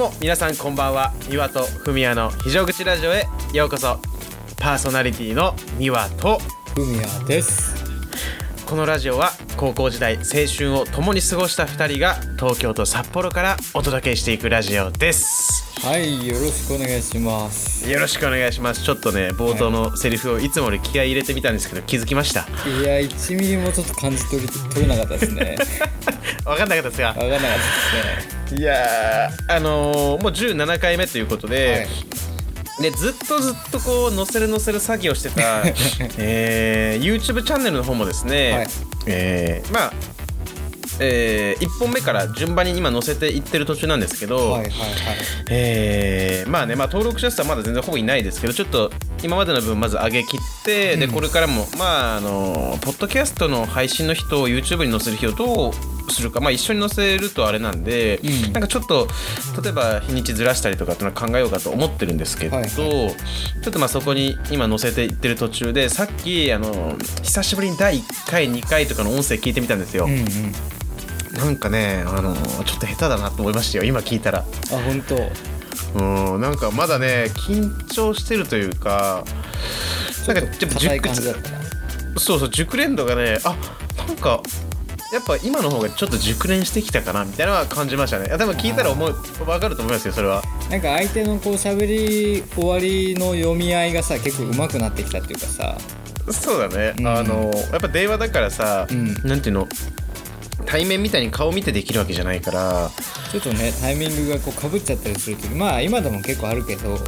も皆さんこんばんは。岩と文也の非常口ラジオへようこそ。パーソナリティの美和と。ふみやです。このラジオは高校時代青春を共に過ごした2人が東京と札幌からお届けしていくラジオです。はいよろしくお願いします。よろしくお願いします。ちょっとね冒頭のセリフをいつもより気合い入れてみたんですけど気づきました？いや1ミリもちょっと感じ取り取れなかったですね。分かんなかったですがわかんなかったですねいやーあのーもう17回目ということで、ね、ずっとずっとこう載せる載せる作業してた、えー YouTube チャンネルの方もですね、はい。えーまあ、え1本目から順番に今載せていってる途中なんですけど、はいはいはい。えーまあね、まあ、登録者数はまだ全然ほぼいないですけどちょっと今までの分まず上げ切って、でうん。これからもまああのポッドキャストの配信の人を YouTube に載せる日をどうするか、まあ、一緒に載せるとあれなんで、うん。なんかちょっと例えば日にちずらしたりとかっていうのは考えようかと思ってるんですけど、はい。はちょっとまあそこに今載せていってる途中でさっきあの久しぶりに第1回2回とかの音声聞いてみたんですよ。うんうん。なんかねあのちょっと下手だなと思いましたよ今聞いたら。あ本当。うんなんかまだね緊張してるというかなんかやっぱ硬い感じだったな。そうそう熟練度がねあなんかやっぱ今の方がちょっと熟練してきたかなみたいなのは感じましたね。いや多分聞いたら思う分かると思いますよそれは。なんか相手のこう喋り終わりの読み合いがさ結構上手くなってきたっていうかさ。そうだね、うん。あのやっぱ電話だからさ、うん。なんていうの対面みたいに顔見てできるわけじゃないから。ちょっとねタイミングがこうかぶっちゃったりする時まあ今でも結構あるけど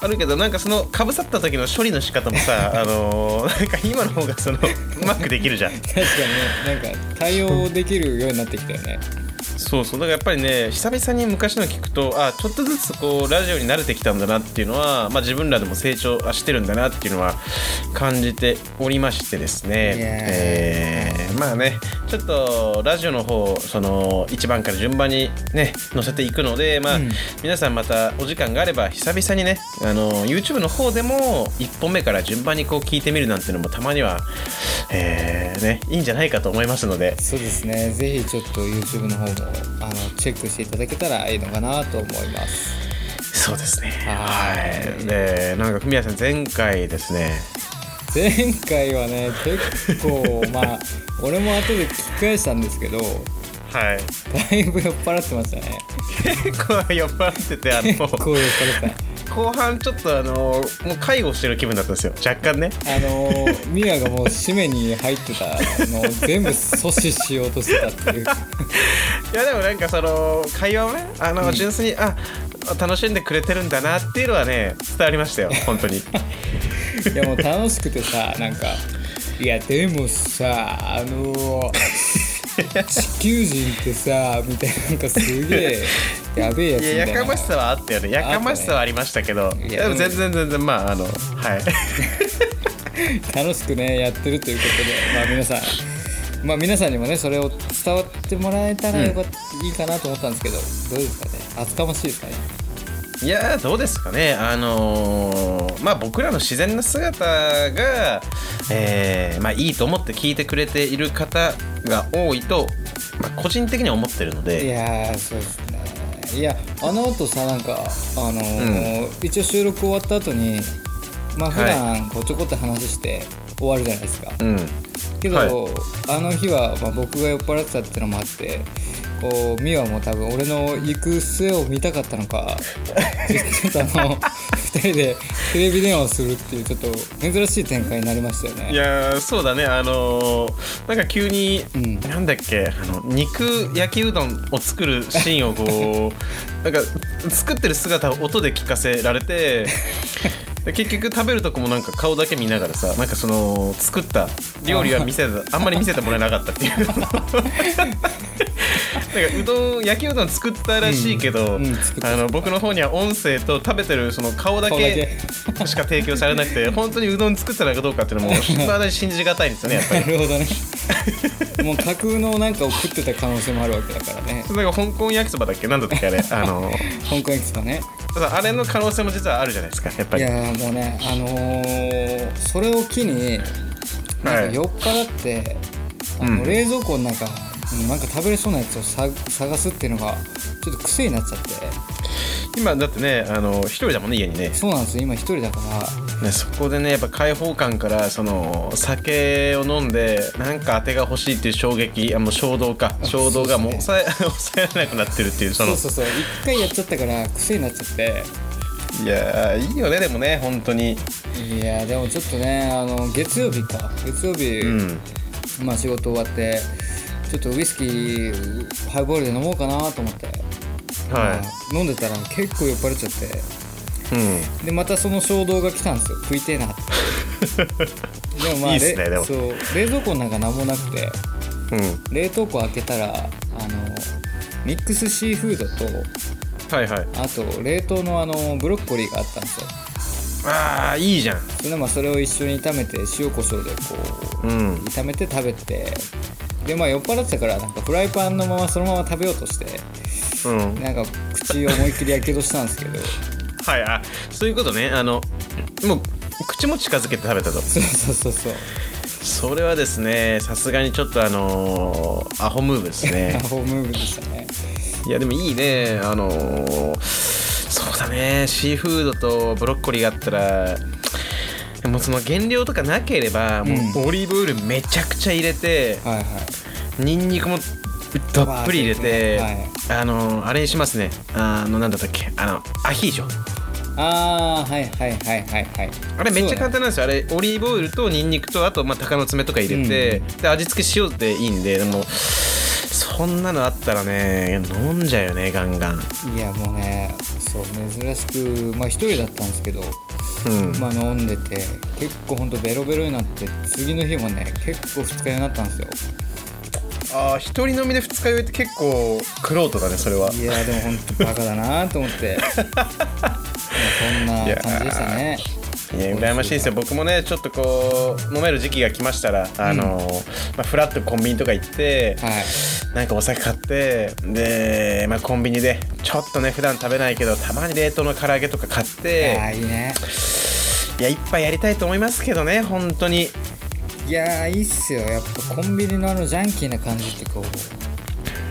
あるけどなんかそのかぶさった時の処理の仕方もさ あのなんか今の方がそのうまくできるじゃん。確かにねなんか対応できるようになってきたよねそうそうだからやっぱりね久々に昔の聞くとあちょっとずつこうラジオに慣れてきたんだなっていうのは、まあ、自分らでも成長してるんだなっていうのは感じておりましてですね、えーまあねちょっとラジオの方その1番から順番にね載せていくので、まあうん。皆さんまたお時間があれば久々にねあの YouTube の方でも1本目から順番にこう聞いてみるなんていうのもたまには、えーね、いいんじゃないかと思いますので。そうですね。ぜひちょっと YouTube の方もあのチェックしていただけたらいいのかなと思いますそうですね。ははいい。で、なんか、ふみやさん、前回ですね。前回はね結構まあ俺も後で聞き返したんですけどはい。だいぶ酔っ払ってましたね結構酔っ払ってて、あ結の、構酔っ払って後半ちょっと、あの、もう介護してる気分だったんですよ。若干ね。たあのミヤがもう締めに入ってたのを全部阻止しようとしてたっていういや、でも、なんか、その、会話をね、あの、純粋に、あ。楽しんでくれてるんだなっていうのはね伝わりましたよ本当にいやもう楽しくてさなんかいやでもさあの地球人ってさみたいななんかすげえ やべえやつみいややかましさはあったよね。やかましさはありましたけど、いやでも全然全然まああのはい。楽しくねやってるということでまあ皆さん。まあ皆さんにもねそれを伝わってもらえたらよかった、いいかなと思ったんですけどどうですかね。厚かましいですかねいやーどうですかね。あのーまあ僕らの自然な姿が、えーまあ、いいと思って聞いてくれている方が多いと、まあ、個人的には思ってるのいでやーそうですね。いやあの後さなんかあのー一応収録終わった後にまあ普段こうちょこっと話して終わるじゃないですか、うん。けど、はい。あの日はまあ僕が酔っ払ってたっていうのもあって美和も多分俺の行く末を見たかったのか ちょっとあの2人でテレビ電話をするっていうちょっと珍しい展開になりましたよね。いやーそうだね。あのーなんか急に、うん。なんだっけあの肉焼きうどんを作るシーンをこう なんか作ってる姿を音で聞かせられてで結局食べるとこもなんか顔だけ見ながらさなんかその作った料理は見せたあんまり見せてもらえなかったっていう なんかうどん焼きうどん作ったらしいけど、うんうんあの僕の方には音声と食べてるその顔だけけ。しか提供されなくて本当にうどん作ってたのかどうかっていうのもまだに信じがたいんですよねやっぱり。なるほどね。もう架空のなんかを食ってた可能性もあるわけだからね。なんか香港焼きそばだっけ？なんだったっけあれ？あの香港エキスパね。あれの可能性も実はあるじゃないですかやっぱり。いやーもうねあのーそれを機になんかはい。酔って、あうん。の冷蔵庫の中なんか食べれそうなやつをさ探すっていうのがちょっと癖になっちゃって。今だってねあの一人だもんね家にね。そうなんですよ。今一人だから。ねそこでねやっぱ開放感からその酒を飲んでなんか当てが欲しいっていう衝撃あもう衝動か。衝動がもう抑え 抑えられなくなってるっていうその。そうそうそう。一回やっちゃったから癖になっちゃって。いやーいいよねでもね本当に。いやでもちょっとねあの月曜日か。月曜日、うん。まあ仕事終わってちょっとウイスキーハイボールで飲もうかなと思って、まはあ飲んでたら結構酔っ払っちゃって。いうん。でまたその衝動が来たんですよ。食いてえなって。でもまあいいっすねでも。れそう冷蔵庫なんか何もなくて。うん。冷凍庫開けたらあのミックスシーフードとはいはい。あと冷凍のあのブロッコリーがあったんですよ。ああいいじゃん。それでまあそれを一緒に炒めて塩コショウでこううん。炒めて食べてでまあ酔っ払ってたからなんかフライパンのままそのまま食べようとしてうん。なんか口を思いっきりやけどしたんですけど。はいあそういうことね。あのもう口も近づけて食べたと。そうそうそうそう。それはですねさすがにちょっとあのーアホムーブです アねホムーブでしたね。いやでもいいね。あのーそうだね。シーフードとブロッコリーがあったらもうその原料とかなければもうオリーブオイルめちゃくちゃ入れて、はいはい。ニンニクもどっぷり入れて、はいあのーあれにしますね。あのなんだったっけ？あのアヒージョ。ああはいはいはいはいはい。あれめっちゃ簡単単なんですよ。あれオリーブオイルとニンニクとあとまあ鷹の爪とか入れて、で味付け塩でいいんででもそんなのあったらね飲んじゃうよねガンガン。いやもうねそう珍しくまあ一人だったんですけどうん。まあ飲んでて結構ほんとベロベロになって次の日もね結構二日酔いになったんですよ。ああ一人飲みで二日酔いって結構苦労とだねそれは。いやでもほんとバカだなと思って。ま あそんな感じでしたね羨ましいですよ。僕もねちょっとこう飲める時期が来ましたらあの、まあ、フラッとコンビニとか行って、はい。なんかお酒買ってで、まあ、コンビニでちょっとね普段食べないけどたまに冷凍の唐揚げとか買っいてやいいね。いや一杯やりたいと思いますけどね本当に。いやいいっすよ。やっぱコンビニのあのジャンキーな感じってこう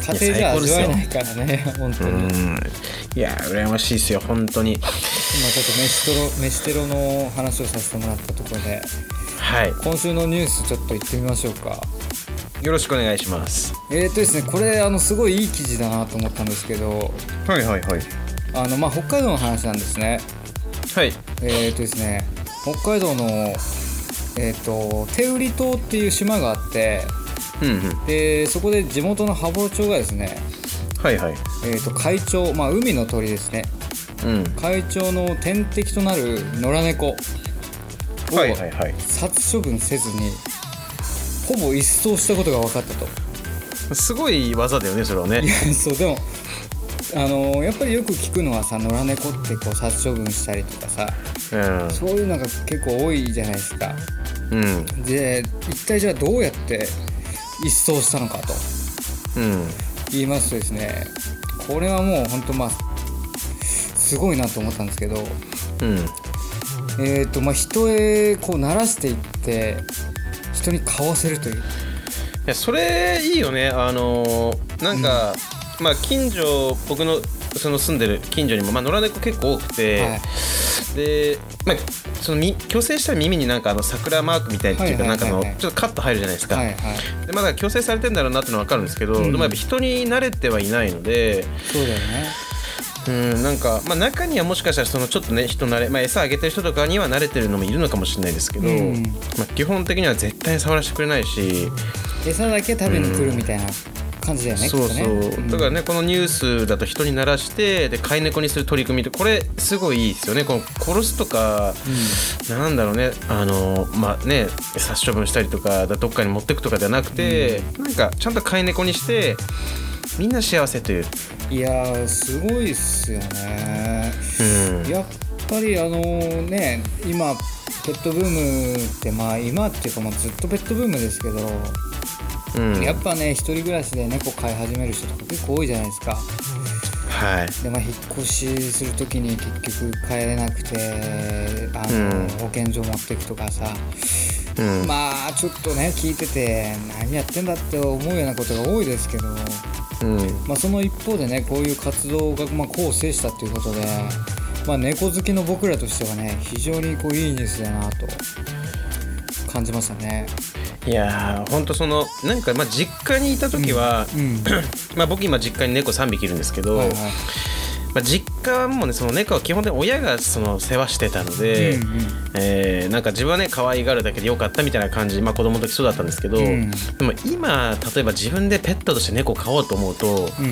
家庭じゃ味わえないからね本当うにいや羨ましいですよ本当にっと飯テロ飯テロの話をさせてもらったところではい。今週のニュースちょっと行ってみましょうか。よろしくお願いします。えーとですねこれあのすごいいい記事だなと思ったんですけどはいはいはい。あのまあ北海道の話なんですね。はい。えーとですね北海道のえーと手売島っていう島があってうんうん。でそこで地元の羽幌町がですねはいはい。えーと会長まあ海の鳥ですね。うん会長の天敵となる野良猫をはいはいはい。殺処分せずにほぼ一掃したことが分かったと。すごい技だよねそれはね。いやそうでもあのやっぱりよく聞くのはさ野良猫ってこう殺処分したりとかさうん。そういうのが結構多いじゃないですか。うん。で一体じゃあどうやって一掃したのかとうん。言いますとですねこれはもう本当まあすごいなと思ったんですけどうん。えっ、とまあ人へこう慣らしていって人に買わせるという。いやそれいいよね。あのーなんか、まあ近所僕のその住んでる近所にも、まあ、野良猫結構多くて、はい。で、まあ、そのみ矯正したら耳になんかあの桜マークみたいっていうかはないんかのちょっとカット入るじゃないですか、はいはい。でまだ矯正されてんだろうなってのは分かるんですけど、うん。でもやっぱ人に慣れてはいないのでそうだよねうんなんか、まあ、中にはもしかしたらそのちょっとね人慣れ、まあ、餌あげてる人とかには慣れてるのもいるのかもしれないですけど、うん。まあ、基本的には絶対に触らせてくれないし。餌だけ食べに来るみたいな感じだよね、そうそう、ね。だからねこのニュースだと人に慣らしてで飼い猫にする取り組みってこれすごいいいですよね。この殺すとか、なんだろうねあのまあね殺処分したりとかどっかに持ってくとかじゃなくて、なんかちゃんと飼い猫にしてみんな幸せという、いやーすごいっすよね。うん、やっぱりあのね今ペットブームってまあ今っていうかもうずっとペットブームですけど、うん、やっぱね一人暮らしで猫飼い始める人とか結構多いじゃないですか。はい。でまあ引っ越しする時に結局帰れなくてあの、うん。保健所持ってくとかさうん。まあちょっとね聞いてて何やってんだって思うようなことが多いですけど、うん。まあ、その一方でねこういう活動がまあ功を制したということで、まあ、猫好きの僕らとしてはね非常にこういいニュースだなと感じましたね。いやーほんとそのなんかまあ実家にいた時は、うん。まあ僕今実家に猫3匹いるんですけど、はいはいまあ、実家もねその猫は基本的に親がその世話してたので、うんうんえーなんか自分はね可愛がるだけでよかったみたいな感じ、まあ、子供の時そうだったんですけど、うんでも今例えば自分でペットとして猫を飼おうと思うと、うん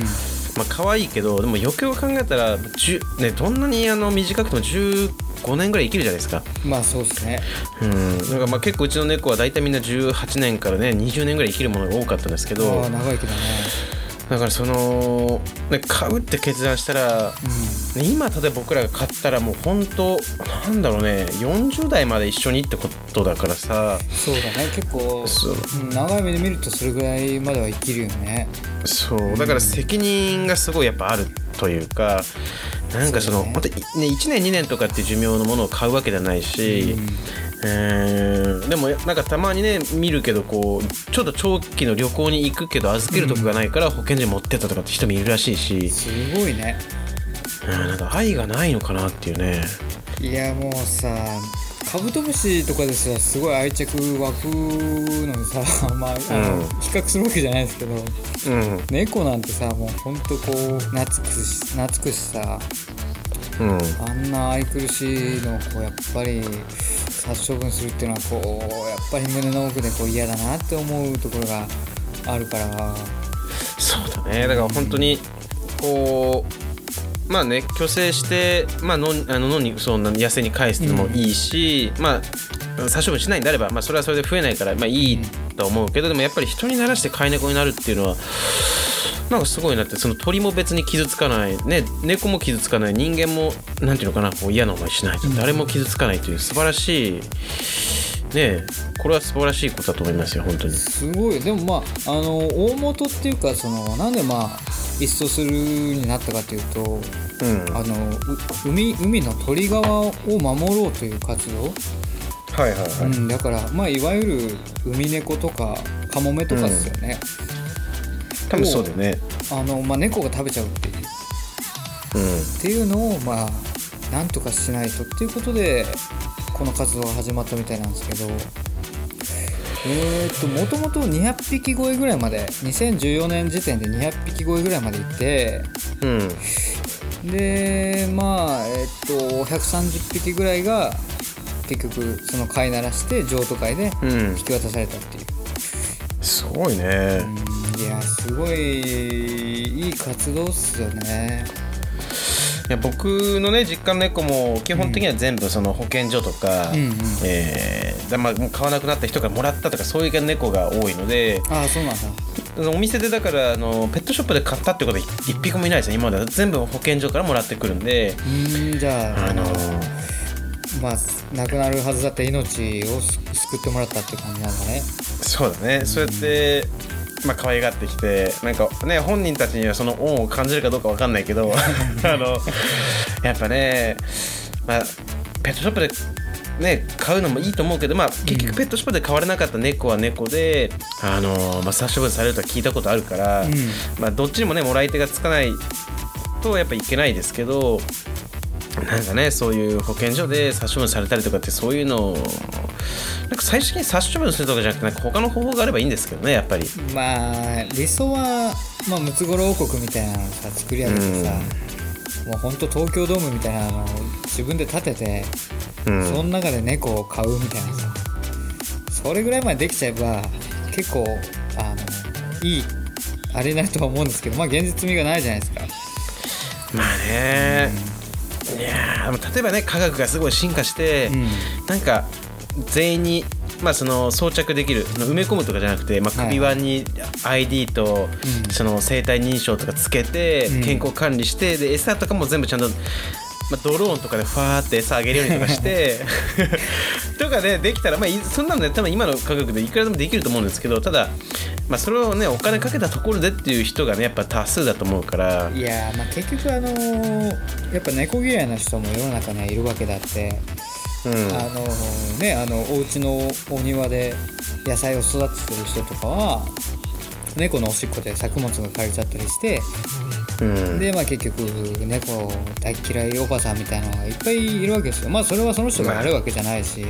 まあ可愛いけどでもよくよく考えたら、10ね、どんなにあの短くても15年ぐらい生きるじゃないですか。まあそうですね。うん、なんかまあ結構うちの猫は大体みんな18年からね20年ぐらい生きるものが多かったんですけどああ長生きだね。だからその、ね、買うって決断したら、ね今例えば僕らが買ったらもう本当なんだろうね40代まで一緒にってことだからさ。そうだね結構長い目で見るとそれぐらいまでは生きるよね。そう。だから責任がすごいやっぱあるというかなんかそのね。ね1年2年とかって寿命のものを買うわけじゃないし、えーでもなんかたまにね見るけどこうちょっと長期の旅行に行くけど預けるとこがないから保健所に持ってったとかって人もいるらしいし、すごいね。うん、なんか愛がないのかなっていうね。いやもうさカブトムシとかですらすごい愛着湧くのにさ まああの、うん。比較するわけじゃないですけどうん。猫なんてさもうほんとこう懐くし懐くしさ。うん。あんな愛くるしいのをこうやっぱり殺処分するっていうのはこうやっぱり胸の奥でこう嫌だなって思うところがあるから。そうだね。だから本当にこうまあね虚勢して、まあ、のあの野にそんな野生に返すのもいいし、まあ殺処分しないんであれば、まあ、それはそれで増えないから、まあ、いいと思うけどでもやっぱり人にならして飼い猫になるっていうのはなんかすごいなってその鳥も別に傷つかない、ね、猫も傷つかない人間もなんていうのかなこう嫌な思いしないと誰も傷つかないという素晴らしいねえこれは素晴らしいことだと思いますよ本当に。すごいでもまああの大元っていうかそのなんでまあ一掃するになったかというとうん、あのう海海の鳥側を守ろうという活動、はいはいはい。うん、だからまあいわゆる海猫とかカモメとかですよね、多分そうだよね。あのまあ、猫が食べちゃうっていううん。っていうのをまあなんとかしないとっていうことでこの活動が始まったみたいなんですけどえー、っともともと200匹超えぐらいまで2014年時点で200匹超えぐらいまでいてうん。でまあえーっと130匹ぐらいが結局その飼いならして譲渡会でうん引。き渡されたっていう、すごいね。うんいやすごいいい活動っすよねいや僕のね実家の猫も基本的には全部その保健所とか、うんうん。えーだまあ、もう飼わなくなった人からもらったとかそういう猫が多いのでああそうなんだ。お店でだからあのペットショップで買ったってことは一匹もいないですね今まで。は全部保健所からもらってくるんで。うんじゃああのまあ亡くなるはずだった命をす救ってもらったって感じなんだね。そうだね。そうやって、まあ可愛がってきてなんかね本人たちにはその恩を感じるかどうかわかんないけど あのやっぱね、まあ、ペットショップでね買うのもいいと思うけど、まあ、結局ペットショップで買われなかった猫は猫で、あのまあ、殺処分されるとは聞いたことあるから、うん。まあ、どっちにもねもらい手がつかないとやっぱいけないですけどなんかねそういう保健所で殺処分されたりとかってそういうのをなんか最終的に殺処分するとかじゃなくてなんか他の方法があればいいんですけどねやっぱり。まあ理想は、まあ、ムツゴロウ王国みたいなのさ作り上げてさ、もうほんと東京ドームみたいなのを自分で建てて、うん。その中で猫を飼うみたいなさそれぐらいまでできちゃえば結構あのいいあれになるとは思うんですけどまあ現実味がないじゃないですか。まあね、いやーでも例えばね科学がすごい進化して、うん。なんか全員に、まあ、その装着できる埋め込むとかじゃなくて、まあ、はい。首輪に ID とうん。その生体認証とかつけてうん。健康管理してで餌とかも全部ちゃんと。まあ、ドローンとかでファーって餌あげるようにとかして とかでできたら、まあ、いそんなのね多分今の価格でいくらでもできると思うんですけどただ、まあ、それをねお金かけたところでっていう人がねやっぱ多数だと思うから。いやーまあ結局あのーやっぱ猫嫌いな人も世の中にはいるわけだってうん。あのねあのお家のお庭で野菜を育ててる人とかは猫のおしっこで作物が枯れちゃったりしてうん。でまあ結局猫大嫌いおばさんみたいなのがいっぱいいるわけですよ。まあそれはその人が悪いわけじゃないし。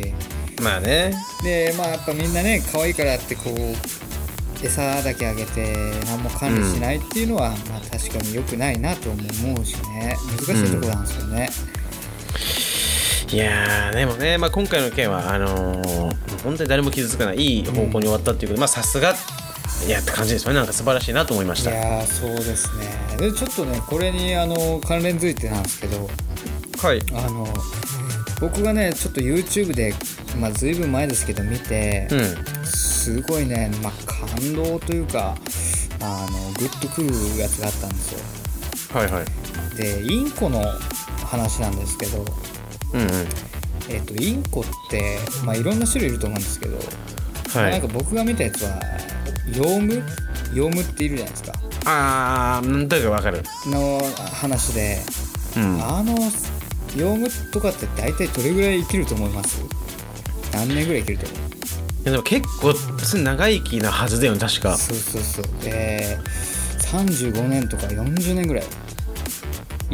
まあね。でまあやっぱみんなね可愛いからってこう餌だけあげて何も管理しないっていうのは、まあ確かに良くないなとも思うしね。難しいところなんですよね、いやーでもね、まあ、今回の件はあのー本当に誰も傷つかないいい方向に終わったっていうことで、まあさすがいやって感じですよねなんか素晴らしいなと思いましいたやーそうですね。でちょっとねこれにあの関連づいてなんですけど。はい。あの僕がねちょっと YouTube でまあ随分前ですけど見て、うん。すごいね、まあ、感動というかあのグッとくるやつがあったんですよ。はいはい。でインコの話なんですけど、うんうん。えっとインコって、まあ、いろんな種類いると思うんですけど、まあはい。なんか僕が見たやつはヨウム？ヨウムっているじゃないですか。あーなんだかわかる。の話でうん。あのヨウムとかって大体どれぐらい生きると思います？何年ぐらい生きると思う？いやでも結構長生きなはずだよね確か。そうそうそう。で35年とか40年ぐらい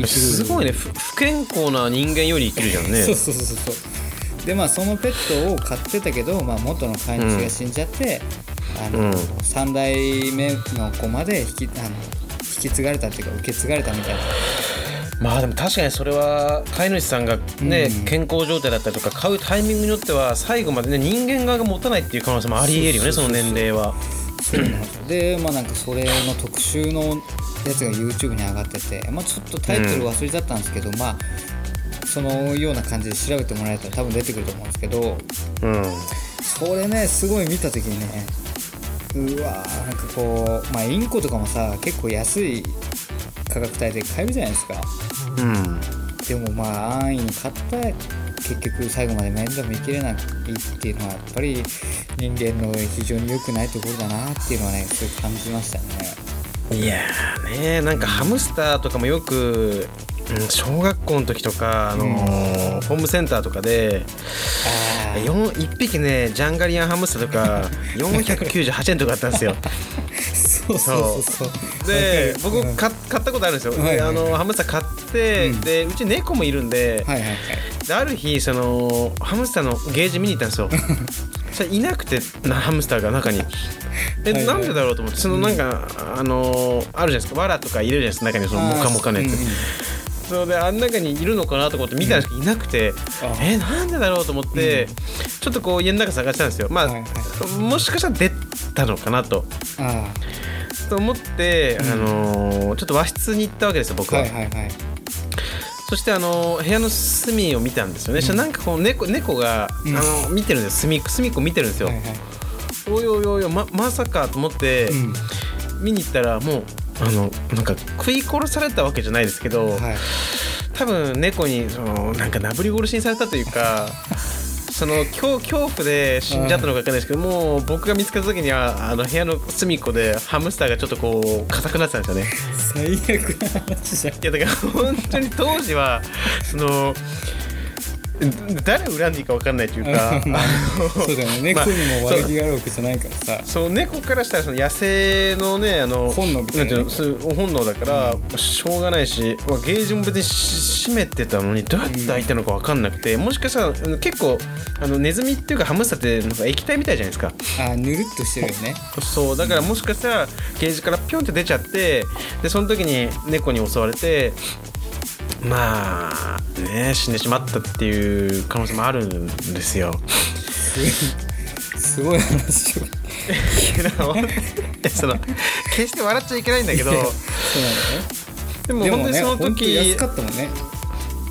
すごいね。ふ不健康な人間より生きるじゃんね。そうそうそうそう。でまあそのペットを飼ってたけど、まあ、元の飼い主が死んじゃって、あのうん。3代目の子まで引きあの引き継がれたっていうか受け継がれたみたいな。まあでも確かにそれは飼い主さんがね、うん。健康状態だったりとか飼うタイミングによっては最後までね人間側が持たないっていう可能性もありえるよねその年齢は。そうなんでまあなんかそれの特集のやつが YouTube に上がってて、まあ、ちょっとタイトル忘れちゃったんですけど、まあそのような感じで調べてもらえたら多分出てくると思うんですけどうん。それねすごい見た時にねうわーなんかこうまあインコとかもさ結構安い価格帯で買えるじゃないですか。うん。でもまあ安易に買った結局最後まで面倒見きれないっていうのはやっぱり人間の非常に良くないところだなっていうのはねすごい感じましたねいやーねなんかハムスターとかもよく、うん、小学校の時とか、あのーホームセンターとかであよん1匹ねジャンガリアンハムスターとか498円とかあったんですよ。そうそうそう。で僕買買ったことあるんですよ、であのハムスター買って、うん。でうち猫もいるんで,、である日そのハムスターのゲージ見に行ったんですよ そしたらいなくてなハムスターが中に。え、はいはい。なんでだろうと思ってそのなんか、あのあるじゃないですか。藁とか入れるじゃないですか中にそのモカモカのやつ、うんうん。それであん中にいるのかなと思って見たんですけど、いなくて。あえなんでだろうと思って、ちょっとこう家の中探したんですよ。まあ、はいはもしかしたら出たのかなと。あと思って、うんあのーちょっと和室に行ったわけですよ僕あは、はいはいはいそしてあのー部屋の隅を見たんですよね、そしたらなんかこう猫猫が、うん。あの見てるんです隅隅っこ見てるんですよ、はいはい。おいおいおいおいままさかと思って、うん。見に行ったらもうあのなんか食い殺されたわけじゃないですけど、はい。多分猫にそのなんかなぶり殺しにされたというかその恐恐怖で死んじゃったのか分かんないですけどもう僕が見つけた時にはあの部屋の隅っこでハムスターがちょっとこう硬くなってたんですよね。最悪な話じゃん。いやだから本当に当時はその誰を恨んでいいか分かんないというか そうだよね。まあ猫にも悪気があるわけじゃないからさ。そう猫からしたらその野生のねあの本能みたいな本能だから、しょうがないしまあゲージも別にし閉めてたのにどうやって開いたのか分かんなくて、もしかしたら結構あのネズミっていうかハムスターってなんか液体みたいじゃないですか。あぬるっとしてるよね。そうだからもしかしたらゲージからピョンって出ちゃってでその時に猫に襲われてまあね死んでしまったっていう可能性もあるんですよ。すごい話を その決して笑っちゃいけないんだけど。そうなのね。でも本当にその本当に安時かったもんね。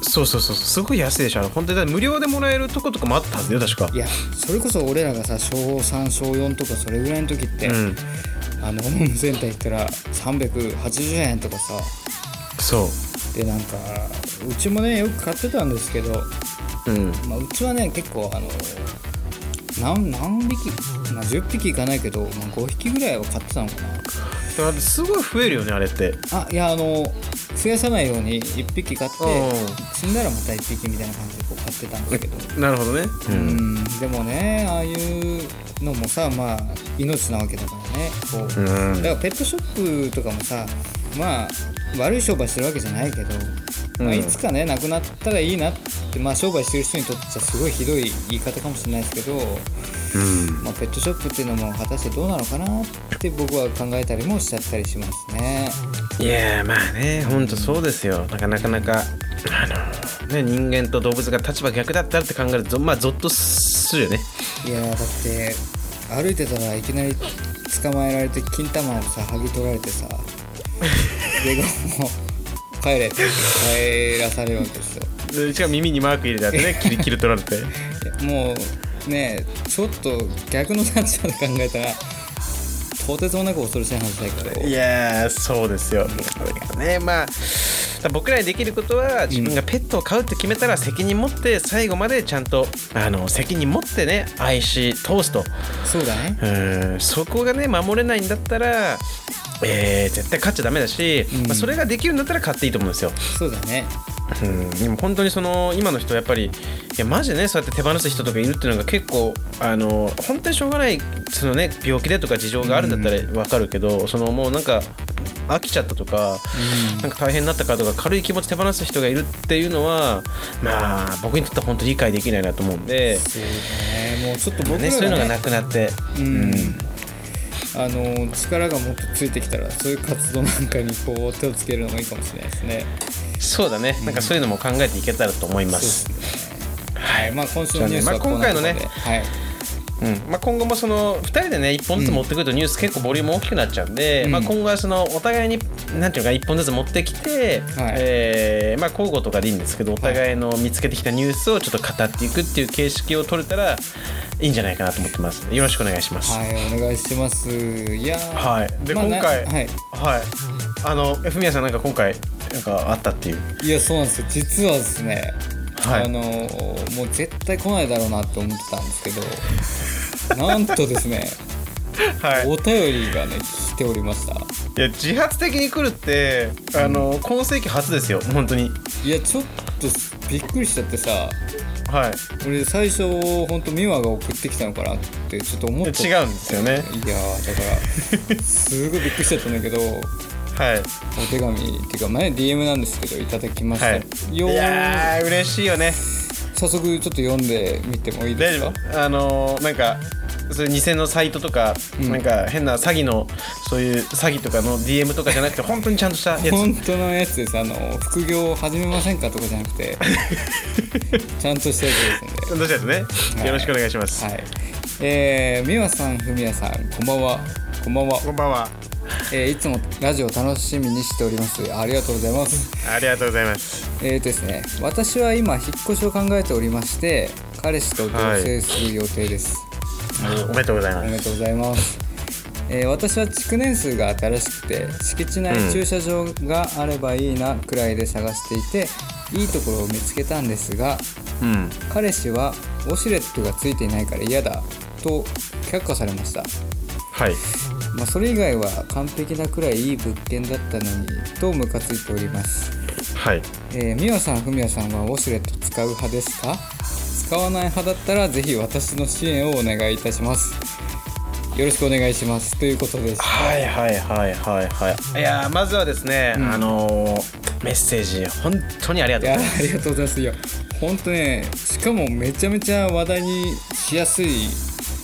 そうそうそうすごい安いでしょ。本当に無料でもらえるとことかもあったはずよ確か。いやそれこそ俺らがさ小3小4とかそれぐらいの時って、うん。あのホームセンター行ったら380円とかさ。そうでなんかうちもねよく買ってたんですけど、うん。まあ、うちはね結構あの何何匹、まあ、10匹いかないけど、まあ、5匹ぐらいは買ってたのかだからすごい増えるよねあれって。なあいやあの増やさないように1匹買ってうん。死んだらまた1匹みたいな感じでこう買っってたんですけど。なるほどね。ううんん。でもねああいうのもさまあ命なわけだからね。こう。うん。だからペットショップとかもさまあ悪い商売してるわけじゃないけど、まあ、うんいつかねなくなったらいいなって、まあ、商売してる人にとってはすごいひどい言い方かもしれないですけど、うん。まあ、ペットショップっていうのも果たしてどうなのかなって僕は考えたりもしちゃったりしますね。いやーまあねほんとそうですよ。なんかなかなかあのね人間と動物が立場逆だったらって考えるとまあゾッとするよね。いやーだって歩いてたらいきなり捕まえられて金玉をさ剥ぎ取られてさでもう帰れって帰らされるわけですよ。でしかも耳にマーク入れてあってねキリキリ取られて。もうねちょっと逆の立場で考えたらとてつもなく恐ろしい話だけどいやーそうですよ。ねまあ僕らにできることは自分がペットを飼うって決めたら責任持って最後までちゃんとあの責任持ってね愛し通すと。そうだね。うんそこがね守れないんだったら、えー絶対飼っちゃダメだし、うん。まあ、それができるんだったら飼っていいと思うんですよ。そうだね。うん、でも本当にその今の人はやっぱりいやマジでねそうやって手放す人とかいるっていうのが結構あの本当にしょうがないそのね病気でとか事情があるんだったら分かるけど、そのもうなんか飽きちゃったとか、なんか大変になったからとか軽い気持ち手放す人がいるっていうのはまあ僕にとっては本当に理解できないなと思うんで、そうだね。もうちょっと僕ね。ね、そういうのがなくなって、うんあの力がもっとついてきたらそういう活動なんかにこう手をつけるのもいいかもしれないですね。そうだね、なんかそういうのも考えていけたらと思います。ね。はい、まあ今週のニュースはまあ今回のねはい、うん。まあ、今後もその2人でね1本ずつ持ってくるとニュース結構ボリューム大きくなっちゃうんで、うん。まあ、今後はそのお互いになんていうのか1本ずつ持ってきて、はい。えーまあ、交互とかでいいんですけどお互いの見つけてきたニュースをちょっと語っていくっていう形式を取れたらいいんじゃないかなと思ってます。よろしくお願いします。はい、お願いします。いやー。はい、で、まあ今回、なはい、はい、あの、ふみやさん、なんか今回、なんかあったっていう。いやそうなんですよ。実はですね、はい。あのもう絶対来ないだろうなって思ってたんですけど なんとですねはい、お便りがね来ておりました。いや、自発的に来るって、あの、今世紀初ですよ、本当に。いやちょっとびっくりしちゃってさはい、俺最初本当美和が送ってきたのかなってちょっと思った。違うんですよね。いやーだからすごいびっくりしちゃったんだけどはい。お手紙っていうか前 DM なんですけどいただきました、はい、よー。いやー嬉しいよね。早速ちょっと読んでみてもいいですか？あのーなんかそれ偽のサイトとか、うん。なんか変な詐欺のそういう詐欺とかの DM とかじゃなくて本当にちゃんとしたやつ。本当のやつです。あの副業を始めませんかとかじゃなくて ちゃんとしたやつですんでどうしたやつね、はいよろしくお願いします、はい。えー、美和さんふみやさんこんばんはこんばんは、こんばんは。えーいつもラジオ楽しみにしております。ありがとうございます。ありがとうございます。えーとですね私は今引っ越しを考えておりまして彼氏と同棲する予定です、おめでとうございおます。めでとうございます、えー私は築年数が新しくて敷地内駐車場があればいいなくらいで探していて、いいところを見つけたんですがうん。彼氏はウォシュレットがついていないから嫌だと却下されました、はいまあ、それ以外は完璧なくらいいい物件だったのにとムカついております。はい。えー、みわさんふみやさんはウォシュレット使う派ですか？使わない派だったらぜひ私の支援をお願いいたします。よろしくお願いします。ということです。はいはいはいはいはい。いやーまずはですね、うん。あのーメッセージ本当にありがいとう。ございますやありがとうございます。いや本当ねしかもめちゃめちゃ話題にしやすい。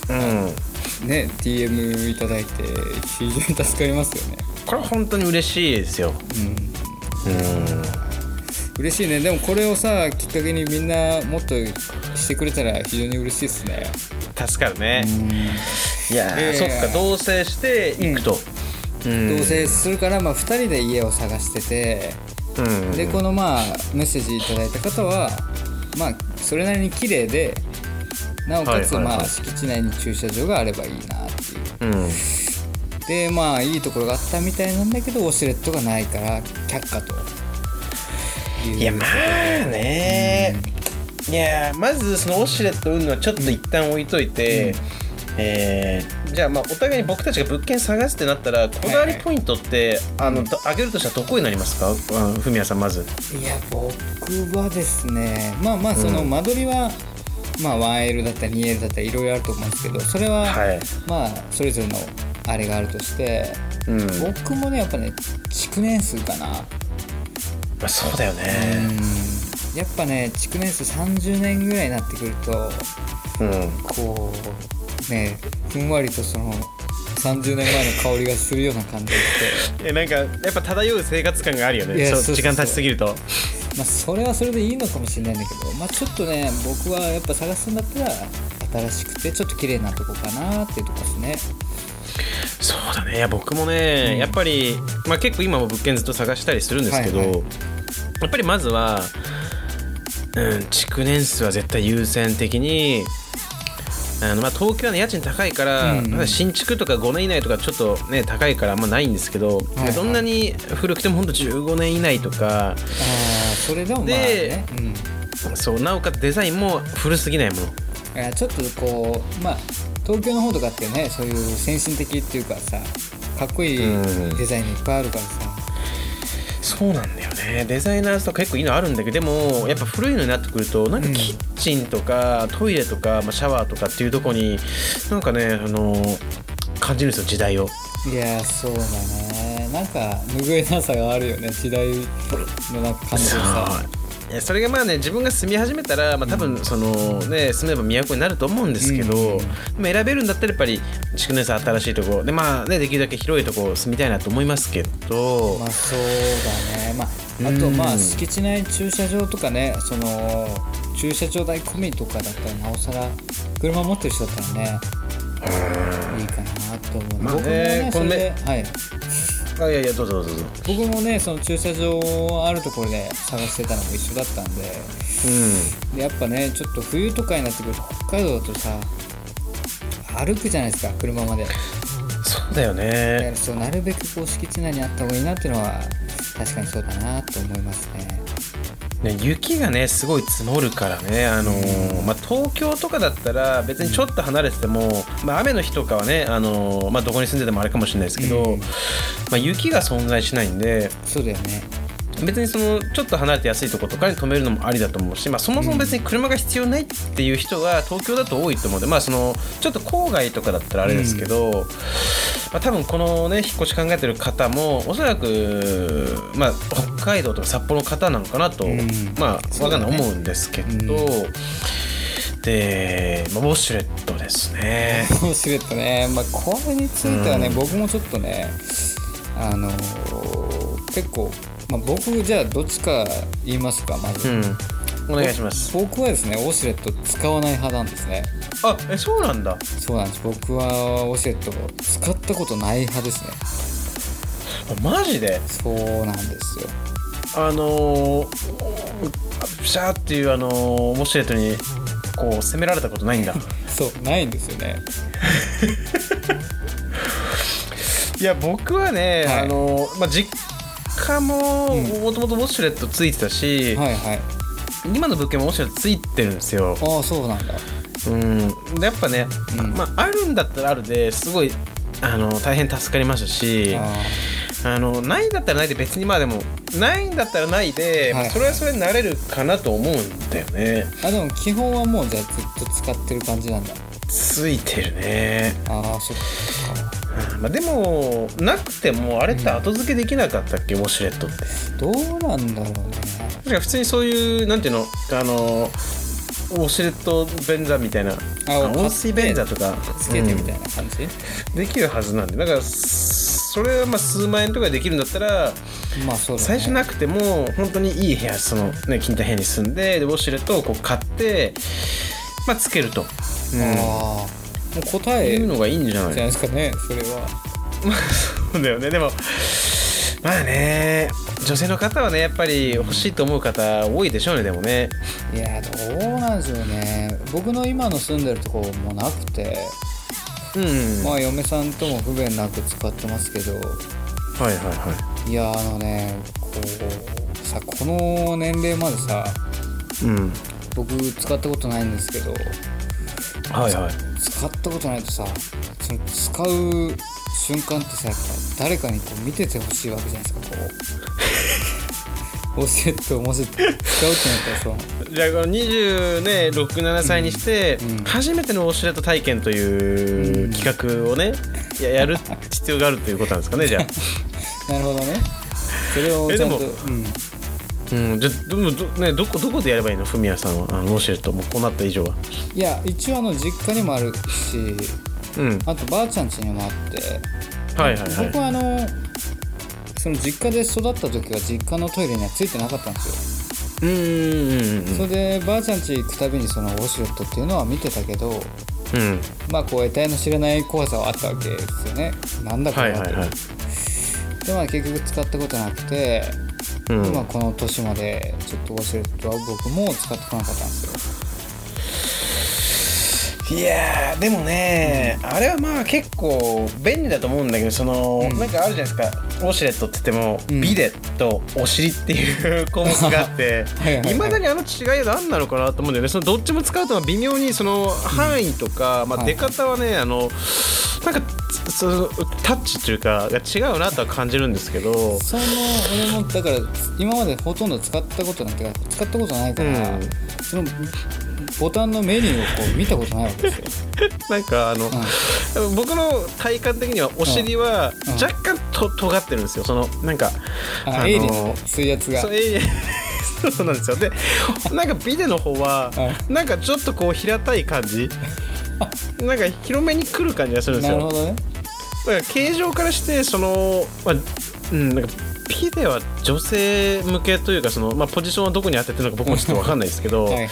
うんね DM いただいて非常に助かりますよね。これは本当に嬉しいですよ。うん。うん。嬉しいね。でもこれをさきっかけにみんなもっとしてくれたら非常に嬉しいですね。助かるね、いやー、えー。そっか同棲していくと、うん。同棲するから、まあ、2人で家を探してて。うん。でこのまあメッセージいただいた方はまあそれなりに綺麗でなおかつはいはいはい。まあ敷地内に駐車場があればいいなっていう。うん。でまあいいところがあったみたいなんだけどウォシュレットがないから却下といういやまあね。いやまずそのウォシュレット売るのはちょっと一旦置いといて、えー、じゃあまあお互いに僕たちが物件探すってなったらこだわりポイントって、あのど上げるとしたらどこになりますか？あふみやさんまず。いや僕はですねまあまあそのうん。間取りは、まあ 1L だったり 2L だったりいろいろあると思うんですけどそれは、はい。まあそれぞれのあれがあるとしてうん。僕もねやっぱね築年数かな。まあそうだようねん。やっぱね築年数30年ぐらいになってくるとうん。こうねふんわりとその30年前の香りがするような感じがして。えなんかやっぱ漂う生活感があるよね。そう。時間経ちすぎるとまあそれはそれでいいのかもしれないんだけどまあちょっとね僕はやっぱ探すんだったら新しくてちょっと綺麗なとこかなっていうとこですね。そうだね。いや僕もね、うん。やっぱり、まあ、結構今も物件ずっと探したりするんですけど、はいはい。やっぱりまずはうん築年数は絶対優先的にあのまあ東京はね家賃高いから、うんうん。新築とか5年以内とかちょっとね高いからあんまないんですけど、はいどんなに古くてもほんと15年以内とかそれでもまあでね、うん、そうなおかつデザインも古すぎないもの。いやちょっとこうまあ東京の方とかってねそういう先進的っていうかさかっこいいうん。デザインがいっぱいあるからさ、そうなんだよね。デザイナーズとか結構いいのあるんだけどでもやっぱ古いのになってくるとなんかうん。キッチンとかトイレとか、まあ、シャワーとかっていうとこになんかねあの感じるんですよ時代を。いやそうだねなんか拭えなさがあるよね時代のなんか感じでさ。それがまあね自分が住み始めたら、まあ、多分そのね住めば都になると思うんですけど、うん。でも選べるんだったらやっぱり築年数新しいところでまあねできるだけ広いところ住みたいなと思いますけど、まあそうだね。まああとうん。まあ敷地内駐車場とかねその駐車場代込みとかだったらなおさら車持ってる人だったらねいいかなと思う、まあね僕もねこのめそれで、はい、あいやいやどうぞどうぞ。僕もねその駐車場あるところで探してたのも一緒だったんで。うん。でやっぱねちょっと冬とかになってくると北海道だとさ歩くじゃないですか車まで。そうだよね。でそうなるべくこう敷地内にあった方がいいなっていうのは確かにそうだなと思いますねね、雪がねすごい積もるからね、あのーまあ、東京とかだったら別にちょっと離れてても、まあ、雨の日とかはね、あのーまあ、どこに住んでてもあれかもしれないですけど、うん。まあ、雪が存在しないんでそうだよね別にそのちょっと離れて安いとことかに止めるのもありだと思うし、まあ、そもそも別に車が必要ないっていう人が東京だと多いと思う。んで、まあ、そのちょっと郊外とかだったらあれですけど、まあ、多分このね引っ越し考えてる方もおそらく、まあ、北海道とか札幌の方なのかなと、うん。まあわかんないね思うんですけど、で、まあ、ウォッシュレットですね。ウォシュレットね、まあ、これについてはね、うん。僕もちょっとねあのー結構、まあ、僕じゃあどっちか言いますかまず、うん。お願いします。僕はですねウォシュレット使わない派なんですね。あえそうなんだ。そうなんです。僕はウォシュレットを使ったことない派ですね。あマジで？そうなんですよ。あのー、プシャーっていうあのーウォッシュレットにこう攻められたことないんだ。そうないんですよね。いや僕はね、はい。あのーまあ実家もうん。もともとウォッシュレットついてたし、はいはい。今の物件もウォッシュレットついてるんですよ。ああそうなんだ。うん。でやっぱね、うん。まああるんだったらあるですごいあの大変助かりましたしああのないんだったらないで別にまあでもないんだったらないで、はい。それはそれになれるかなと思うんだよね。ーあでも基本はもうじゃあずっと使ってる感じなんだ。ついてるね。ああそっか。うんまあ、でもなくてもあれって後付けできなかったっけ、ウォシュレットって。どうなんだろうね。確か普通にそういうなんていうの？あのウォシュレット便座みたいな。あ温水便座とか。つけてみたいな感じ、うんできるはずなんで。だからそれはまあ数万円とかでできるんだったらまあそうだね。最初なくても本当にいい部屋そのね金太部屋に住んででウォシュレットをこう買ってまあつけると、ああもう答うん、えじゃいうのがいいんじゃないないですかねそれは。そうだよね。でもまあね女性の方はねやっぱり欲しいと思う方多いでしょうねでもね。いやどうなんでしょうね。僕の今の住んでるところもなくてうん、まあ嫁さんとも不便なく使ってますけど。はいはいはい。やあのねこうさこの年齢までさいうん。僕使ったことないんですけどはいはい。使ったことないとさその使う瞬間ってさ誰かにこう見ててほしいわけじゃないですかこう。ウォシュレットをもし使うってなったらさじゃあこの267歳にして初めてのウォシュレット体験という企画をねややる必要があるということなんですかねじゃあ。なるほどね。それをちゃんとうん、じゃあどど,、ね、どこどこでやればいいの？フミヤさんは？あのウォシュレットもうこうなった以上は。いや一応あの実家にもあるしうん、あとばあちゃん家にもあって。はいはいはい。僕。はあのその実家で育った時は実家のトイレにはついてなかったんですよ。うんうんうんそれでばあちゃん家行くたびにそのウォシュレットっていうのは見てたけどうん。うんまあこう得体の知らない怖さはあったわけですよね。なんだこれはと。はいはいはい。でまあ結局使ったことなくて、うん。今この年までちょっとウォシュレットは僕も使ってこなかったんですよ。いやーでもね、あれはまあ結構便利だと思うんだけどその、うん。なんかあるじゃないですか。ウォシュレットって言っても、うん。ビデとお尻っていう項目があって はいはいはいい。まだにあの違いは何なのかなと思うんだよね。そのどっちも使うとは微妙にその範囲とか、まあ、はい出方はね、あのなんかそのタッチというかが違うなとは感じるんですけど。その俺もだから今までほとんど使ったことなんて使ったことないから、うん。そのボタンのメニューをこう見たことないわけですよ、なんかあの、僕の体感的にはお尻はうん。若干と尖ってるんですよ。そのなんかあのあの水圧が。そうええ そうなんですよ。でなんかビデの方はなんかちょっとこう平たい感じ。なんか広めに来る感じがするんですよ。なるほどね。だから形状からしてその、まあうん、なんかビデは女性向けというかその、まあ、ポジションはどこに当ててるのか僕もちょっと分かんないですけど、はい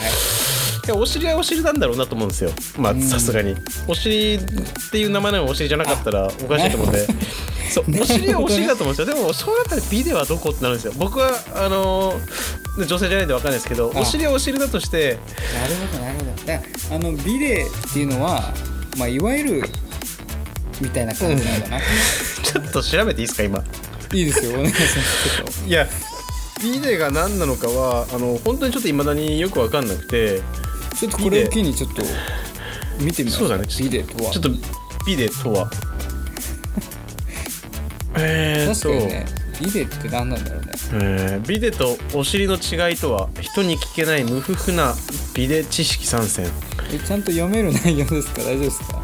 やお尻はお尻なんだろうなと思うんですよ。まあうん。さすがに。お尻っていう名前のお尻じゃなかったらおかしいと思うんで。そうお尻はお尻だと思うんですよ。でもそうなったらビデはどこってなるんですよ。僕はあのー女性じゃないんで分かんないですけどあお尻はお尻だとして。なるほどなるほど。あのビデっていうのはまあいわゆるみたいな感じなんだな、ちょっと調べていいですか今。いいですよ。お願いします。いやビデが何なのかはあの本当にちょっといまだによく分かんなくてちょっとこれを機にちょっと見てみますそうだね。ビデとは。ちょっとビデとは。えーっと。確かにねビデって何なんだろうね。えービデとお尻の違いとは人に聞けない無夫婦なビデ知識参戦。えちゃんと読める内容ですか？大丈夫ですか？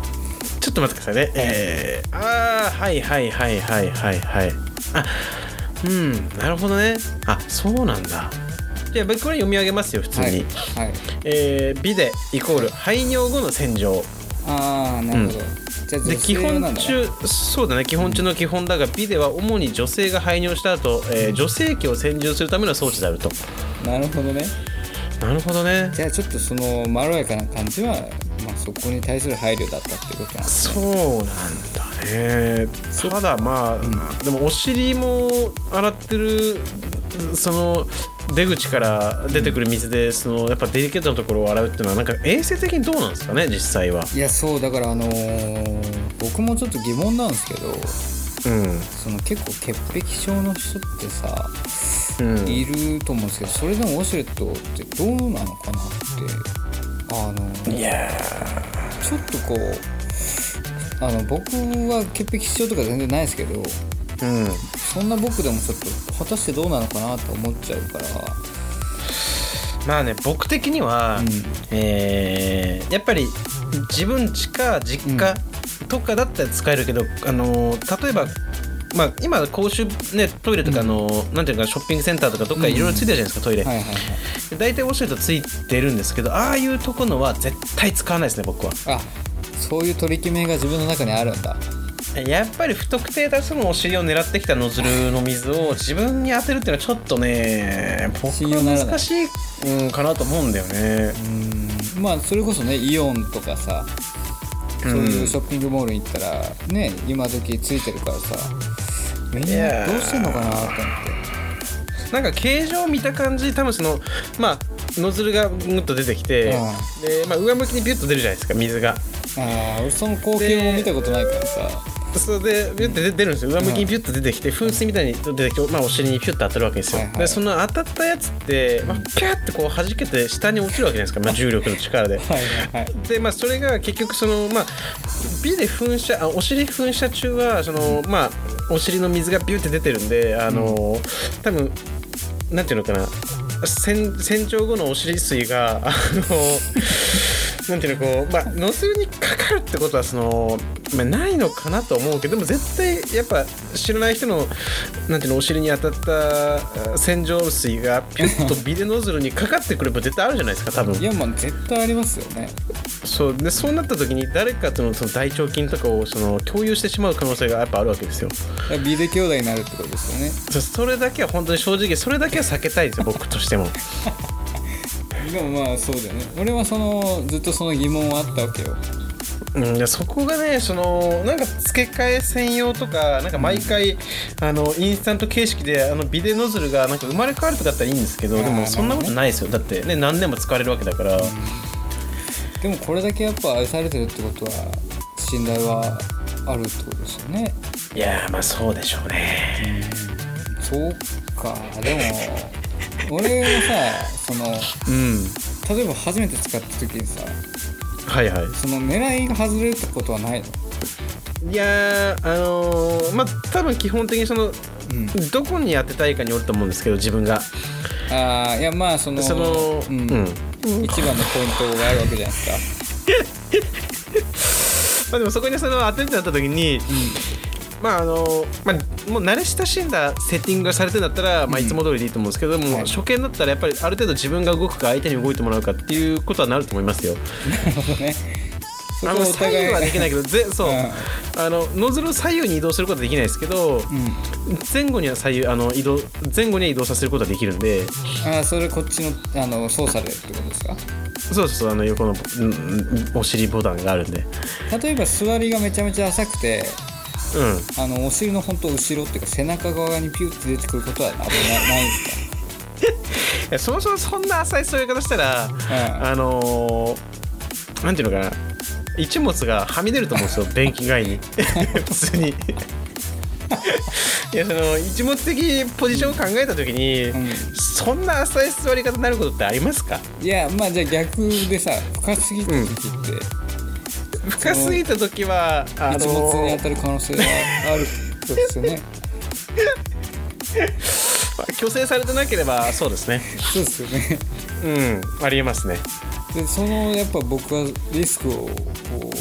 ちょっと待ってくださいね。えー、ああはいはいはいはいはいはい。あうんなるほどね。あそうなんだじゃこれ読み上げますよ普通に、はい、はい、えービデイコール排尿後の洗浄。ああなるほど、じゃあで基本中そうだね基本中の基本だがビデは主に女性が排尿した後、えー女性器を洗浄するための装置であると。なるほどね。なるほどね。じゃあちょっとそのまろやかな感じは、まあ、そこに対する配慮だったってことなんですそうなんだね。ただまあ、でもお尻も洗ってるその出口から出てくる水でそのやっぱデリケートなところを洗うっていうのはなんか衛生的にどうなんですかね実際は。いやそうだからあのー僕もちょっと疑問なんですけどうん。その結構潔癖症の人ってさうん。いると思うんですけどそれでもウォシュレットってどうなのかなってあのいやちょっとこうあの僕は潔癖症とか全然ないですけどーうんそんな僕でもちょっと果たしてどうなのかなと思っちゃうから。まあね僕的には、うん。えーやっぱり自分家か実家とかだったら使えるけど、あのー例えばまあ、今公衆、ね、トイレとかあのー、なんていうかショッピングセンターとかどっかいろいろついてるじゃないですか、トイレ、はいはいはい。で大体ウォシュレットついてるんですけどああいうとこのは絶対使わないですね僕は。あそういう取り決めが自分の中にあるんだやっぱり不特定多数のお尻を狙ってきたノズルの水を自分に当てるっていうのはちょっとね僕は難しい、うん、かなと思うんだよね。うん。まあそれこそねイオンとかさそういうショッピングモールに行ったらね今時ついてるからさみんなどうしてんのかなと思って。なんか形状見た感じ多分そのまあノズルがぐっと出てきて、で、まあ、上向きにビュッと出るじゃないですか水が。ああ俺その光景も見たことないからさそれでビュッて出るんですよ上向きにビュッと出てきて噴水みたいに出てきて、まあ、お尻にピュッと当たるわけですよ、はいはいでその当たったやつって、まあ、ピャッてこう弾けて下に落ちるわけじゃないですか、まあ、重力の力で。はいはいはいでまあそれが結局そのまあ美で噴射あお尻噴射中はそのまあお尻の水がビュって出てるんであの、多分なんていうのかな洗洗浄後のお尻水があのなんていうのこうまあノズルにかかるってことはその、まあ、ないのかなと思うけどでも絶対やっぱ知らない人のなんていうのお尻に当たったあ洗浄水がピュッとビデノズルにかかってくれば絶対あるじゃないですか多分。いやまあ絶対ありますよね。そう。でそうなった時に誰かとのその大腸菌とかをその共有してしまう可能性がやっぱあるわけですよ。ビデ兄弟になるってことですよね。そそれだけは本当に正直それだけは避けたいですよ僕としても でもまあそうだよね。俺はそのずっとその疑問はあったわけよ。うんいやそこがねそのなんか付け替え専用とかなんか毎回あのインスタント形式であのビデノズルがなんか生まれ変わるとかだったらいいんですけどでもそんなことないですよ。だってね何年も使われるわけだから、でもこれだけやっぱ愛されてるってことは信頼はあるってことですよね。いやーまあそうでしょうね。そうか。でも 俺はさそのうん。例えば初めて使った時にさはいはい。その狙いが外れるってことはないの？いやーあのーまあ多分基本的にそのうん。どこに当てたいかによると思うんですけど自分が。ああいやまあそのそのうん。うん。一番のポイントがあるわけじゃないですか。まあでもそこにその当てってなった時に、まああのまあもう慣れ親しんだセッティングがされてんだったら、まあいつも通りでいいと思うんですけども、はい。初見だったらやっぱりある程度自分が動くか相手に動いてもらうかっていうことはなると思いますよ。なるほどね。そ あの左右はできないけどぜそう、うん。あのノズルを左右に移動することはできないですけど、うん前後には左右あの移動前後には移動させることはできるんで。ああそれこっちのあの操作でってことですか？そうそうそうあの横の、うんうんお尻ボタンがあるんで。例えば座りがめちゃめちゃ浅くてうん。あのお尻の本当後ろっていうか背中側にピュッて出てくることはあんまりなないんですか？いやそもそもそんな浅い座り方したら、あのー、なんていうのかな。一物がはみ出ると思うんですよ便器外に。普通に。いやその一物的ポジションを考えた時に、うんそんな浅い座り方になることってありますか？いやまあじゃあ逆でさ深すぎた時って、深すぎた時はあの一物にー当たる可能性があるってことですよね。まあ虚勢されてなければそうですね。そうですよね。うんありえますね。でそのやっぱ僕はリスクをこ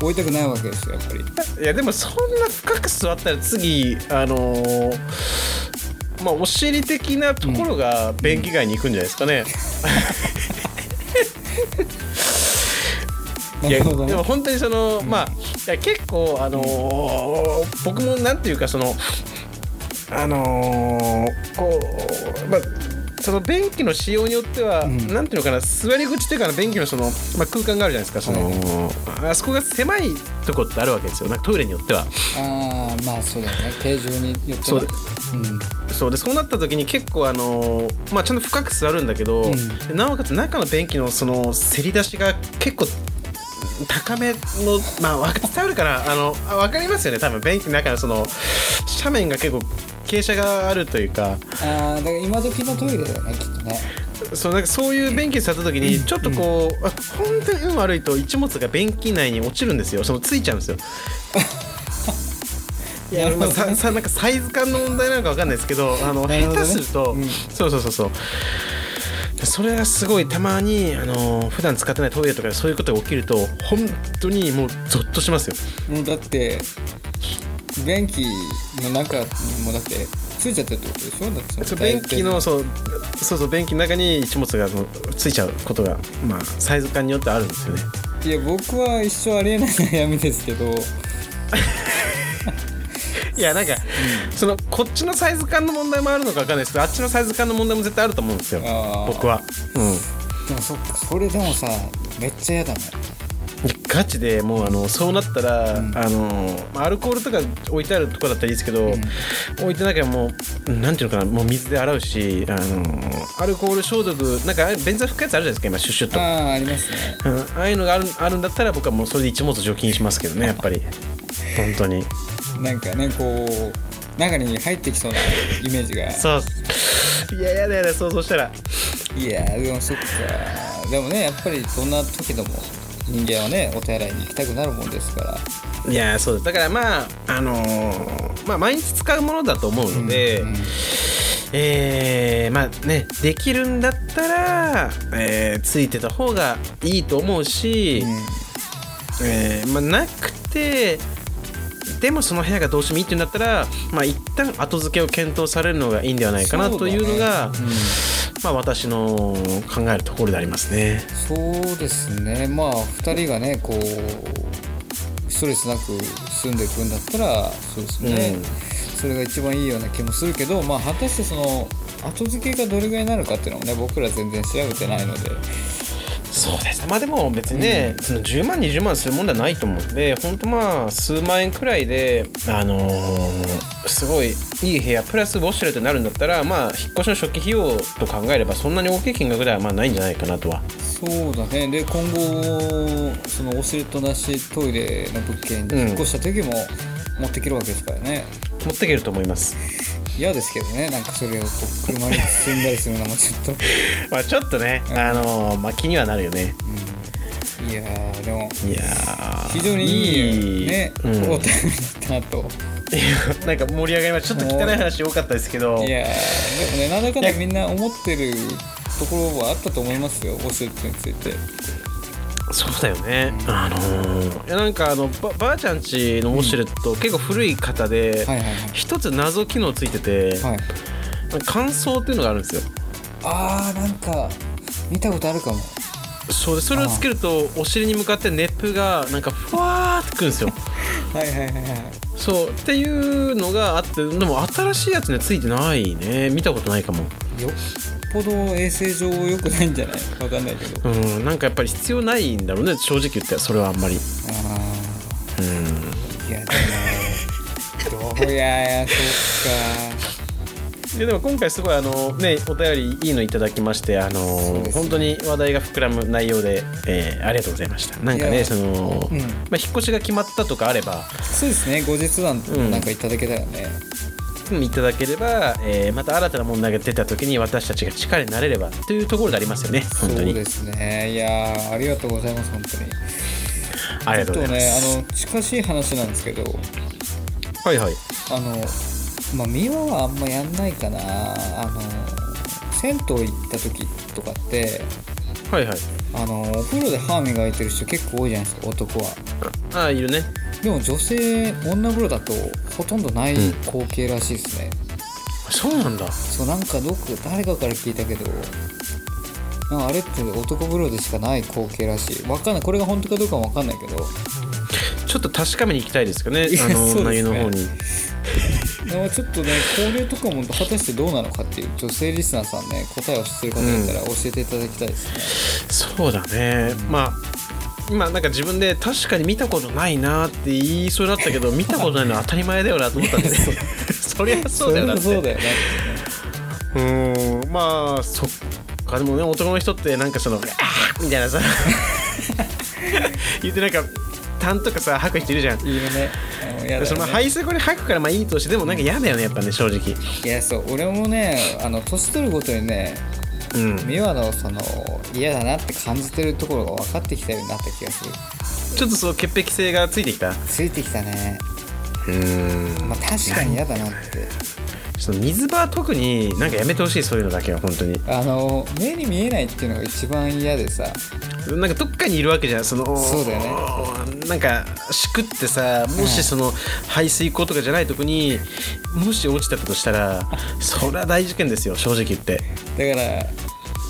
う負いたくないわけですよやっぱり。いやでもそんな深く座ったら次あのーまあお尻的なところが便器外に行くんじゃないですかね、いやなるほどね。でも本当にその、まあいや結構あのー僕もなんていうかそのあのーこうまあその便器の仕様によっては、ん。なんていうのかな座り口っていうかな便器のその、まあ、空間があるじゃないですかその、あそこが狭いとこってあるわけですよ。なんかトイレによっては。ああまあそうだよね。形状によってね。そうでうん。そうでそうなった時に結構あのーまあちゃんと深く座るんだけど、うん。なおかつ中の便器のそのせり出しが結構高めのまあわか伝わるかなあのあ分かりますよね。多分便器の中のその斜面が結構傾斜があるというか。ああだから今時のトイレだよねきっとね。そうなんかそういう便器に座った時にちょっとこう、あ本当に運悪いと一物が便器内に落ちるんですよ。そのついちゃうんですよ。いやまあ、ささなんかサイズ感の問題なのかわかんないですけどあの下手すると、うん。そうそうそうそうそれがすごいたまにあの普段使ってないトイレとかでそういうことが起きると本当にもうゾッとしますよ。もうだって便器の中にもだってついちゃってるってことでしょ？だってそのそう便器のそうそうそう便器の中に一物がついちゃうことがまあサイズ感によってあるんですよね。いや僕は一生ありえない悩みですけど いやなんか、そのこっちのサイズ感の問題もあるのかわかんないですけどあっちのサイズ感の問題も絶対あると思うんですよ僕は。うん。でもそっかそれでもさめっちゃ嫌だねガチでもうあのそうなったら、うん。あのアルコールとか置いてあるとこだったらいいですけど、うん。置いてなきゃもうなんていうのかなもう水で洗うしあのアルコール消毒なんか便座拭くやつあるじゃないですか今シュッシュッと。ああありますね。うん。ああいうのがあるあるんだったら僕はもうそれで一物除菌しますけどねやっぱり。本当に。なんかねこう中に入ってきそうなイメージが。そう。いややだやだ想像したら。いやでもそっか。でもねやっぱりどんな時でも人間はねお手洗いに行きたくなるもんですから。いやそうですだからまああのーまあ毎日使うものだと思うので、うんうん。えーまあねできるんだったら、えーついてた方がいいと思うし、えーまあ、なくてでもその部屋がどうしてもいいっていうんだったら、まあ一旦後付けを検討されるのがいいんではないかなというのがそうだねまあ、私の考えるところでありますね。そうですね。まあ2人がねこうストレスなく住んでいくんだったらそうですね、うん。それが一番いいような気もするけどまあ果たしてその後付けがどれぐらいになるかっていうのもね僕ら全然調べてないのでそうです。まあでも別にね、その10万20万するもんではないと思うんで本当まあ数万円くらいであのーすごいいい部屋プラスウォシュレットになるんだったらまあ引っ越しの初期費用と考えればそんなに大きい金額ではまあないんじゃないかなとは。そうだね。で今後そのオシレットなしトイレの物件に引っ越した時も持ってけるわけですからね。持っていけると思います嫌ですけどね。なんかそれをこう車に積んだりするのもちょっと。まあちょっとね、あのーまあ気にはなるよね。いやーでもいやー非常にいいね。うん、お便りだったなとなんか盛り上がりました。ちょっと汚い話多かったですけど。いやーでもねなんだかんだみんな思ってるところはあったと思いますよ。オシレットについてそうだよね、あのーいやなんかあのばばあちゃんちのウォシュレット、結構古い方で、はいはいはい。一つ謎機能ついてて、はい。乾燥っていうのがあるんですよ。あーなんか見たことあるかも。そうでそれをつけるとお尻に向かって熱風がなんかふわーってくるんですよ。はいはいはいはい。そうっていうのがあってでも新しいやつにはついてないね。見たことないかも。よっぽど衛生上良くないんじゃない？わかんないけど。うんなんかやっぱり必要ないんだろうね正直言ってそれはあんまり。あうん。ーいやでもどうややそっいやでも今回すごいあのねお便りいいのいただきましてあのね。本当に話題が膨らむ内容で、えーありがとうございました。なんかねその、うん。まあ、引っ越しが決まったとかあれば。かそうですね後日談うんなんかいただけたらね、うんいただければ、えーまた新たな問題が出た時に私たちが力になれればというところでありますよね。本当に。そうですね。いやーありがとうございます本当に。ありがとうございまちょっす、とねあの近しい話なんですけど。はいはい。あのまあ美和はあんまやんないかな。あの銭湯行った時とかってはいはいあのお風呂で歯磨いてる人結構多いじゃないですか男は。ああいるね。でも女性女風呂だとほとんどないうん。光景らしいですね、そうなんだ。そうなんかどっか誰かから聞いたけどなんかあれって男風呂でしかない光景らしい。わかんない。これが本当かどうかもわかんないけどちょっと確かめに行きたいですかね。あのね。内容の方に。ちょっとねこれとかも果たしてどうなのかっていう女性リスナーさんね答えを知ってる方いたら教えていただきたいですね、そうだね。まあ今なんか自分で確かに見たことないなって言いそうだったけど 見たことないのは当たり前だよなと思ったんでね。そりゃそうだよなって。そうだよね。うーん。まあそっか。でもね男の人ってなんかその「あーみたいなさ。言ってなんか痰とかさ吐く人いるじゃん。いいよね。ねその排水口に吐くからまあいいとしてでもなんか嫌だよねやっぱね正直。いやそう。俺もねあの年取るごとにねうん。美和のその嫌だなって感じてるところが分かってきたようになった気がする。ちょっとそう潔癖性がついてきた。うついてきたね。ーん。まあ確かに嫌だなってその水場は特になんかやめてほしいそういうのだけは本当に。あの目に見えないっていうのが一番嫌でさ。なんかどっかにいるわけじゃんそのそうだよね。なんかしくってさもしその排水口とかじゃないとこにもし落ちてたとしたらそれは大事件ですよ正直言って。だから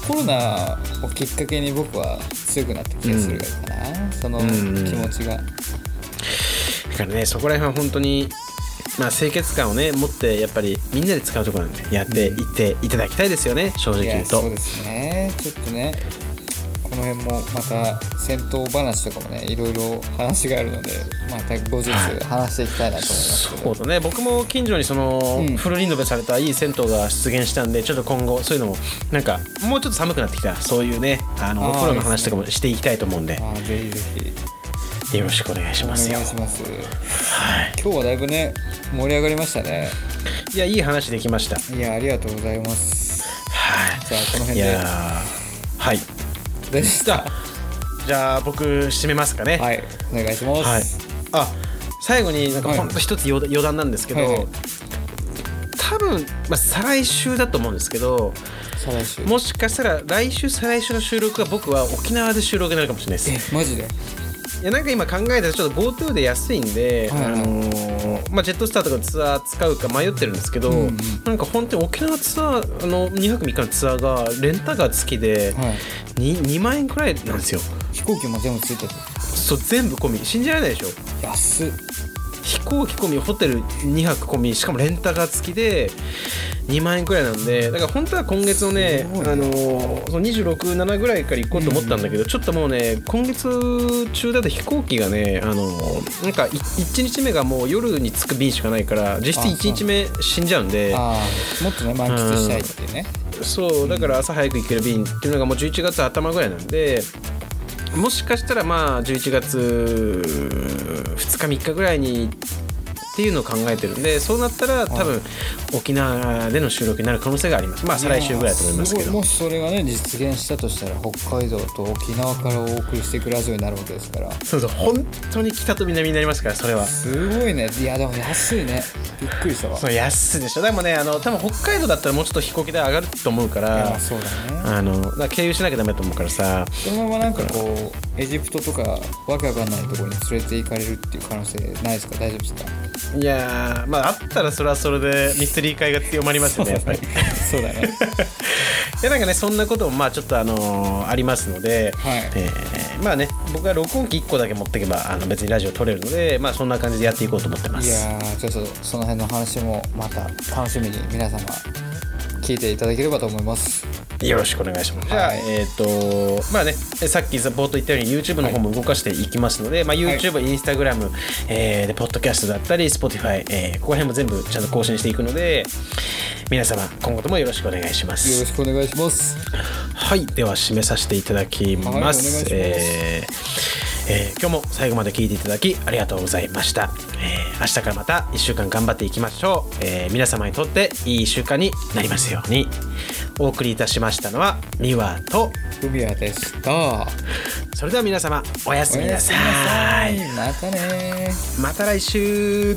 コロナをきっかけに僕は強くなった気がするかな、そのうんうん。気持ちが、だからねそこら辺は本当にまあ清潔感をね持ってやっぱりみんなで使うところなんでやっていっていただきたいですよね正直い言うと。やそうですね。ちょっとねここの辺もまた戦闘話とかもねいろいろ話があるのでまた後日話していきたいなと思います。けど、そうだね。僕も近所にその、うん。フルリノベされたいい銭湯が出現したんでちょっと今後そういうのもなんかもうちょっと寒くなってきたらそういうねあのお風呂の話とかもしていきたいと思うんで。ぜひぜひよろしくお願いしお願いますよします。はい。今日はだいぶね盛り上がりましたね。いやいい話できました。いやありがとうございます。はい。じゃあこの辺で。いはい。ですじゃあじゃあ僕締めますかね。はいお願いします、はい。あ最後になんかはい。ほんと一つ余余談なんですけど、はいはい。多分、まあ、再来週だと思うんですけど再来週。もしかしたら来週再来週の収録は僕は沖縄で収録になるかもしれないです。えマジで？いやなんか今考えたらちょっと GoTo で安いんで、はいはい。あのーまあ、ジェットスターとかツアー使うか迷ってるんですけど、うんうんなんか本当に沖縄ツアーあの2泊3日のツアーがレンタカー付きではい。2, 2万円くらいなんですよ。飛行機も全部ついてる。そう全部込み。信じられないでしょ？安っ飛行機込みホテル2泊込みしかもレンタカー付きで2万円くらいなんでだから本当は今月のねあのーその267ぐらいから行こうと思ったんだけど、ちょっともうね今月中だと飛行機がねあのーなんか1日目がもう夜に着く便しかないから実質あそう。1日目死んじゃうんで。ああもっとね満喫したいってね。そうだから朝早く行ける便っていうのがもう11月頭ぐらいなんでもしかしたらまあ11月2日3日ぐらいにっていうのを考えてるんでそうなったら多分沖縄での収録になる可能性があります。まあ再来週ぐらいだと思いますけど。もしそれがね実現したとしたら北海道と沖縄からお送りしていくラジオになるわけですから。そうそう本当に北と南になりますからそれは。すごいね。いやでも安いね。びっくりしたわ。そう安いでしょ。でもねあの多分北海道だったらもうちょっと飛行機代上がると思うからそうだねあのだ経由しなきゃダメだと思うからさそのままなんかこうエジプトとかわけわかんないところに連れて行かれるっていう可能性ないですか？大丈夫ですか？いやーまああったらそれはそれでミステリー会が強まりますよねやっぱり。そうだね。でなんかねそんなこともまあちょっとあのーありますので、はい。えーまあね僕は録音機1個だけ持っていけばあの別にラジオ撮れるのでまあそんな感じでやっていこうと思ってまいすやーちょっとその辺の話もまた楽しみに皆様聞いていただければと思いますよろしくお願いします、じゃあはい。えっ、とまあねさっき冒頭言ったように YouTube の方も動かしていきますので、まあ、YouTube、Instagram、えーでポッドキャストだったり Spotify、えーここら辺も全部ちゃんと更新していくので皆様今後ともよろしくお願いします。よろしくお願いします。はい、では締めさせていただきます。はいえーえー今日も最後まで聞いていただきありがとうございました。えー明日からまた1週間頑張っていきましょう。えー皆様にとっていい1週間になりますように。お送りいたしましたのはミワと、海谷でしたそれでは皆様おやすみなさ。いまたねまた来週。